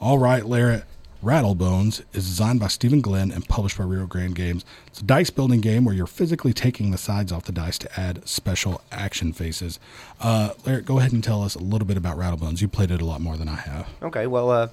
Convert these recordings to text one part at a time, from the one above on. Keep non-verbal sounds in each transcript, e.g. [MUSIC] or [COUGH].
All right, Larry. Rattlebones is designed by Stephen Glenn and published by Rio Grande Games. It's a dice building game where you're physically taking the sides off the dice to add special action faces. Uh, Larry, go ahead and tell us a little bit about Rattlebones. You played it a lot more than I have. Okay, well, uh,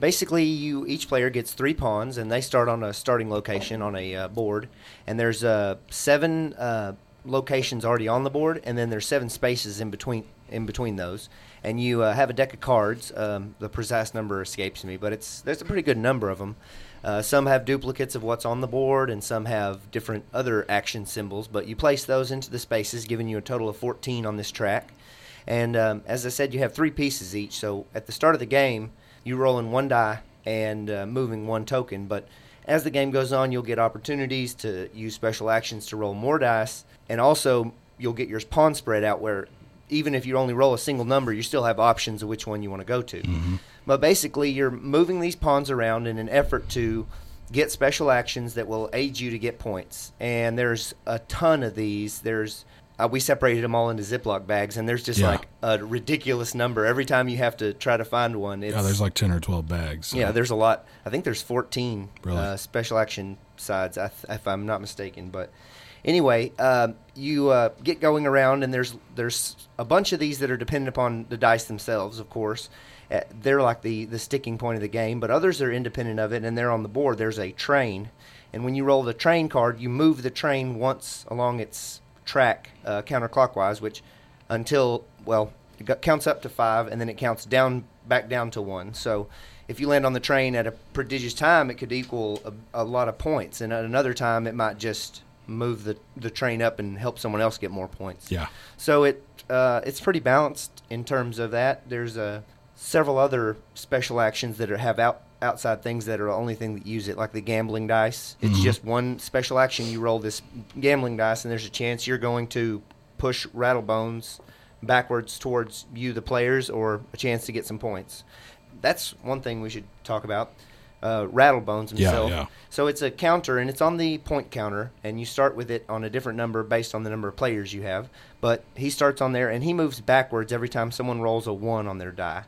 basically, you each player gets three pawns, and they start on a starting location on a uh, board, and there's uh, seven uh, locations already on the board, and then there's seven spaces in between in between those. And you uh, have a deck of cards. Um, the precise number escapes me, but it's there's a pretty good number of them. Uh, some have duplicates of what's on the board, and some have different other action symbols. But you place those into the spaces, giving you a total of 14 on this track. And um, as I said, you have three pieces each. So at the start of the game, you roll in one die and uh, moving one token. But as the game goes on, you'll get opportunities to use special actions to roll more dice, and also you'll get your pawn spread out where even if you only roll a single number, you still have options of which one you want to go to. Mm-hmm. But basically, you're moving these pawns around in an effort to get special actions that will aid you to get points. And there's a ton of these. There's uh, we separated them all into Ziploc bags, and there's just Yeah. like a ridiculous number every time you have to try to find one. It's, Yeah, there's like 10 or 12 bags. so- yeah, there's a lot. I think there's 14 Really? uh, special action sides, I th- if I'm not mistaken. But anyway, um, you uh, get going around, and there's there's a bunch of these that are dependent upon the dice themselves, of course. Uh, they're like the the sticking point of the game, but others are independent of it, and they're on the board. There's a train, and when you roll the train card, you move the train once along its track uh, counterclockwise, which until well it got, counts up to five and then it counts down back down to one so if you land on the train at a prodigious time it could equal a, a lot of points and at another time it might just move the, the train up and help someone else get more points Yeah. so it uh, it's pretty balanced in terms of that. There's uh, several other special actions that are, have out, outside things that are the only thing that use it, like the gambling dice. It's Mhm. just one special action. You roll this gambling dice, and there's a chance you're going to push Rattlebones backwards towards you, the players, or a chance to get some points. That's one thing we should talk about. Uh, Rattlebones Yeah, himself. yeah. So it's a counter, and it's on the point counter, and you start with it on a different number based on the number of players you have. But he starts on there, and he moves backwards every time someone rolls a one on their die,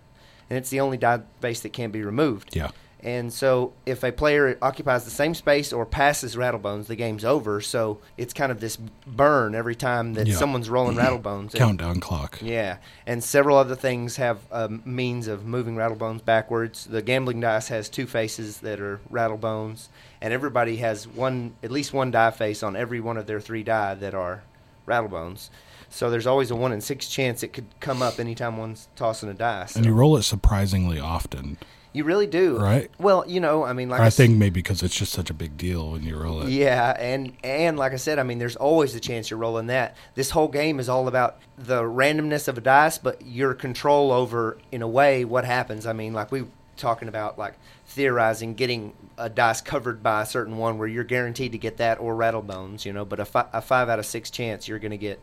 and it's the only die base that can't be removed. Yeah. And so if a player occupies the same space or passes Rattlebones, the game's over. So it's kind of this burn every time that Yeah. someone's rolling Rattlebones. [LAUGHS] And- Countdown clock. yeah, and several other things have um, means of moving Rattlebones backwards. The gambling dice has two faces that are Rattlebones, and everybody has one, at least one die face on every one of their three die that are Rattlebones. So there's always a one in six chance it could come up anytime one's tossing a die. So And you roll it surprisingly often. You really do, Right. Well, you know, I mean, like I think maybe because it's just such a big deal when you roll it. Yeah, and and like I said, I mean, there's always the chance you're rolling that. This whole game is all about the randomness of a dice, but your control over, in a way, what happens. I mean, like we talking about like theorizing getting a dice covered by a certain one where you're guaranteed to get that or rattlebones, you know. But a, fi- a five out of six chance you're going to get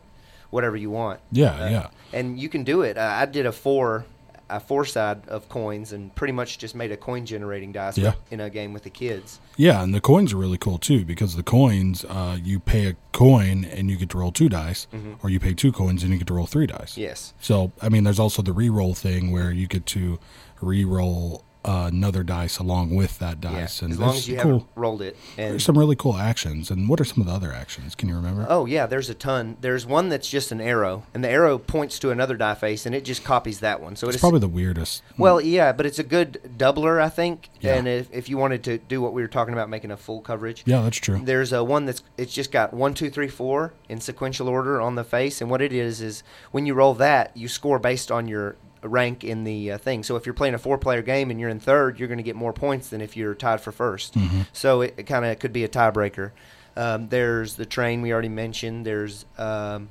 whatever you want. Yeah, Uh, yeah. And you can do it. Uh, I did a four. A four side of coins and pretty much just made a coin generating dice Yeah. in a game with the kids. Yeah, and the coins are really cool too because the coins, uh, you pay a coin and you get to roll two dice, or you pay two coins and you get to roll three dice. Mm-hmm. Yes. So, I mean, there's also the re-roll thing where you get to re-roll uh, another dice along with that dice. Yeah, and as long as you cool, haven't rolled it. And There's some really cool actions. And what are some of the other actions? Can you remember? oh yeah, there's a ton. There's one that's just an arrow, and the arrow points to another die face, and it just copies that one. So it's it's probably the weirdest. well, yeah, but it's a good doubler, I think. Yeah. And if, if you wanted to do what we were talking about, making a full coverage, Yeah, that's true. there's a one that's it's just got one, two, three, four in sequential order on the face, and what it is is when you roll that, you score based on your rank in the uh, thing. So if you're playing a four-player game and you're in third, you're going to get more points than if you're tied for 1st Mhm. So it, it kind of could be a tiebreaker. Um, there's the train we already mentioned. There's um,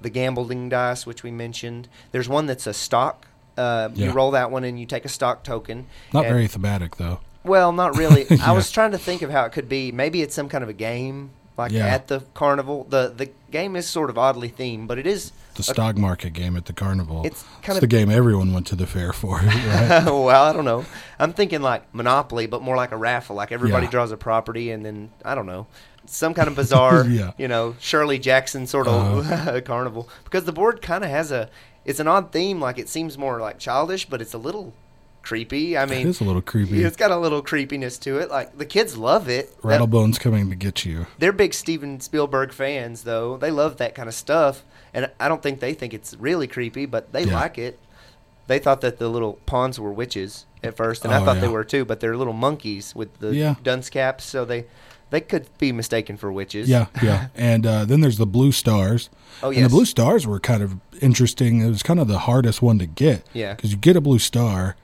the gambling dice, which we mentioned. There's one that's a stock. Uh, Yeah. You roll that one and you take a stock token. Not and- very thematic though. well, not really. Yeah. [LAUGHS] I was trying to think of how it could be. Maybe it's some kind of a game, like Yeah. at the carnival. the The game is sort of oddly themed, but it is. The stock market game at the carnival. It's It's kind the game everyone went to the fair for, [LAUGHS] right? [LAUGHS] well, I don't know. I'm thinking like Monopoly, but more like a raffle. Like everybody Yeah. draws a property, and then I don't know, some kind of bizarre, [LAUGHS] Yeah. you know, Shirley Jackson sort of uh-huh. carnival. Because the board kind of has a. It's an odd theme. Like it seems more like childish, but it's a little creepy. I mean, it's a little creepy. it's got a little creepiness to it. Like the kids love it. That- Rattlebone's coming to get you. they're big Steven Spielberg fans, though. They love that kind of stuff, and I don't think they think it's really creepy, but they Yeah. like it. They thought that the little pawns were witches at first, and I Oh, thought they were too. But they're little monkeys with the Yeah. dunce caps, so they they could be mistaken for witches. Yeah, yeah. [LAUGHS] And uh, then there's the blue stars. Oh, And the blue stars were kind of interesting. It was kind of the hardest one to get. Yeah. Because you get a blue star,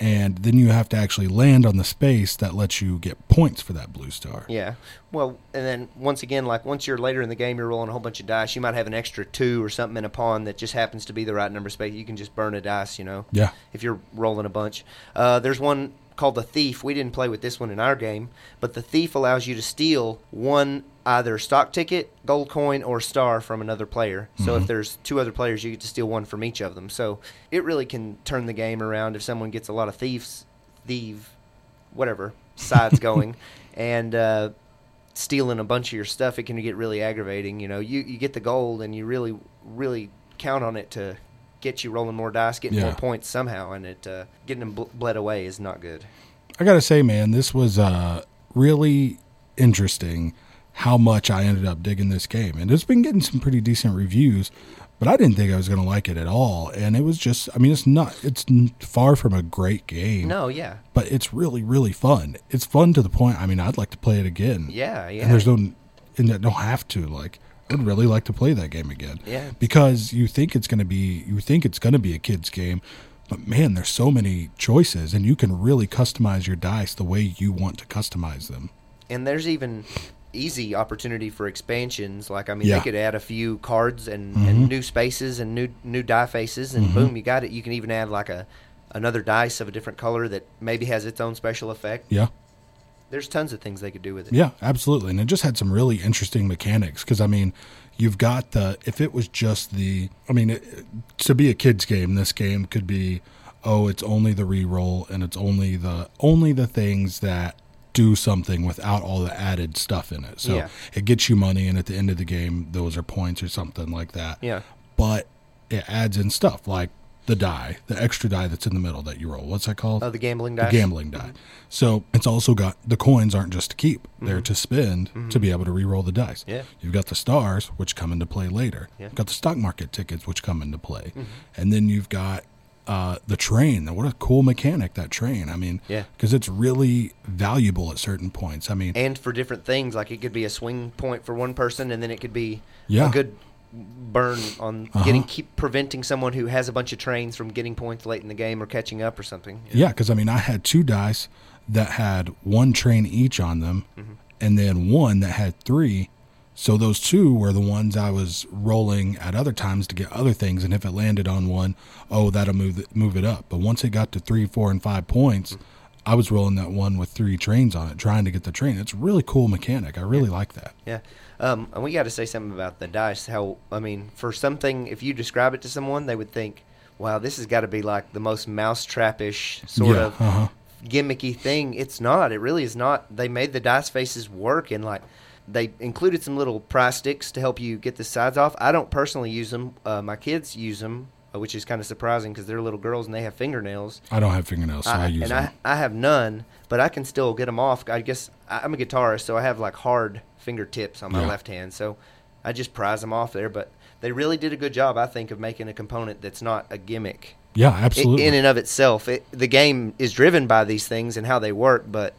and then you have to actually land on the space that lets you get points for that blue star. Yeah. Well, and then once again, like once you're later in the game, you're rolling a whole bunch of dice. You might have an extra two or something in a pawn that just happens to be the right number of space. You can just burn a dice, you know. Yeah. If you're rolling a bunch. Uh, there's one called the thief. We didn't play with this one in our game, but the thief allows you to steal one either stock ticket, gold coin, or star from another player. So if there's two other players, you get to steal one from each of them. So it really can turn the game around if someone gets a lot of thieves, thieve, whatever sides [LAUGHS] going, and uh, stealing a bunch of your stuff. It can get really aggravating. You know, you you get the gold, and you really really count on it to get you rolling more dice, getting Yeah. more points somehow, and it uh, getting them bl- bled away is not good. I got to say, man, this was uh, really interesting how much I ended up digging this game. And it's been getting some pretty decent reviews, but I didn't think I was to like it at all. And it was just, I mean, it's not, it's far from a great game. No, yeah, but it's really really fun. It's fun to the point. I mean, I'd like to play it again. yeah, yeah. And there's no, and I don't have to. Like, I'd really like to play that game again. Yeah. Because you think it's gonna be, you think it's gonna be a kids game, but man, there's so many choices, and you can really customize your dice the way you want to customize them. and there's even easy opportunity for expansions. Like I mean, Yeah. they could add a few cards and, Mhm. and new spaces and new new die faces, and boom, you got it. You can even add like a another dice of a different color that maybe has its own special effect. Yeah. There's tons of things they could do with it. Yeah, absolutely. And it just had some really interesting mechanics because I mean, you've got the if it was just the I mean, it, to be a kids game, this game could be oh, it's only the re-roll and it's only the only the things that do something without all the added stuff in it. So Yeah. it gets you money and at the end of the game those are points or something like that. Yeah. But it adds in stuff like the die, the extra die that's in the middle that you roll. What's that called? Oh, the gambling die. the gambling die. So it's also got the coins aren't just to keep; they're to spend to be able to re-roll the dice. Mm-hmm. Yeah. You've got the stars, which come into play later. Yeah. You've got the stock market tickets, which come into play, Mm-hmm. and then you've got uh, the train. What a cool mechanic that train! I mean, Yeah. because it's really valuable at certain points. I mean, and for different things. Like it could be a swing point for one person, and then it could be Yeah. a good burn on Uh-huh. getting keep preventing someone who has a bunch of trains from getting points late in the game or catching up or something. Yeah, because I mean, I had two dice that had one train each on them, Mm-hmm. and then one that had three. So those two were the ones I was rolling at other times to get other things, and if it landed on one, oh, that'll move it, move it up. But once it got to three, four, and five points, Mm-hmm. I was rolling that one with three trains on it, trying to get the train. It's a really cool mechanic. I really like that. Yeah. Um, and we got to say something about the dice. How I mean, for something, if you describe it to someone, they would think, "Wow, this has got to be like the most mousetrapish sort Yeah, of uh-huh. gimmicky thing." It's not. It really is not. They made the dice faces work, and like they included some little pry sticks to help you get the sides off. I don't personally use them. Uh, my kids use them, Uh, which is kind of surprising because they're little girls and they have fingernails. I don't have fingernails, so I, I, use and them. I, I have none, but I can still get them off. I guess I- I'm a guitarist, so I have like hard fingertips on my Yeah. left hand, so I just prise them off there. But they really did a good job, I think, of making a component that's not a gimmick yeah, absolutely. in and of itself. It, the game is driven by these things and how they work, but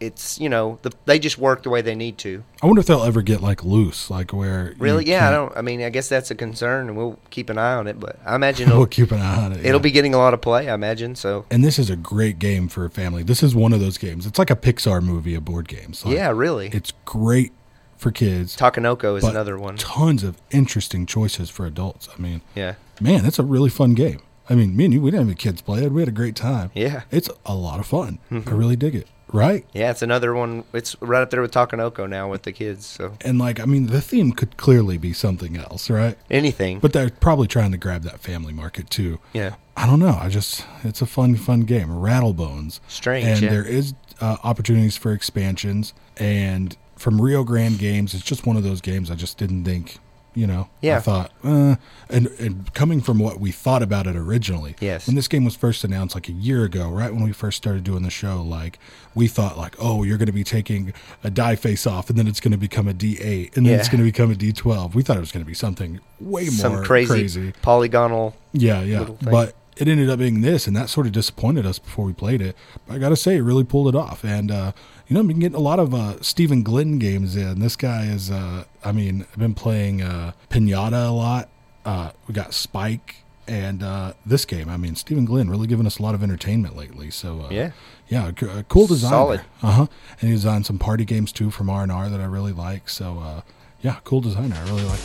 it's you know the, they just work the way they need to. I wonder if they'll ever get like loose, like where Really, yeah. I don't. I mean, I guess that's a concern, and we'll keep an eye on it. But I imagine [LAUGHS] We'll it'll, keep an eye on it. it'll yeah. be getting a lot of play. I imagine so. and this is a great game for a family. This is one of those games. It's like a Pixar movie of board games. Like, yeah, really. it's great for kids. Takenoko is another one. Tons of interesting choices for adults. I mean, Yeah. man, that's a really fun game. I mean, me and you, we didn't have any kids play it. We had a great time. Yeah. It's a lot of fun. Mm-hmm. I really dig it. Right? Yeah, it's another one. It's right up there with Takenoko now with the kids. So And like, I mean, the theme could clearly be something else, right? anything. But they're probably trying to grab that family market too. yeah, I don't know. I just it's a fun, fun game. Rattlebones. Strange, And yeah. there is uh, opportunities for expansions. And from Rio Grande Games, it's just one of those games I just didn't think, You know, I thought, uh, and and coming from what we thought about it originally, Yes. When this game was first announced, like a year ago, right when we first started doing the show, like we thought, like, oh, you're going to be taking a die face off, and then it's going to become a D8, and then it's going to become a D12. We thought it was going to be something way more Some crazy, crazy. polygonal. Yeah, yeah. thing. But it ended up being this, and that sort of disappointed us before we played it. But I got to say, it really pulled it off. And, uh, you know, I've been getting a lot of uh, Stephen Glenn games in. This guy is, uh, I mean, I've been playing uh, Pinata a lot. Uh, we got Spike. And uh, this game, I mean, Stephen Glenn really giving us a lot of entertainment lately. So uh, Yeah. yeah, uh, cool designer. Solid. Uh huh. And he designed some party games too from R and R that I really like. So uh, yeah, cool designer. I really like.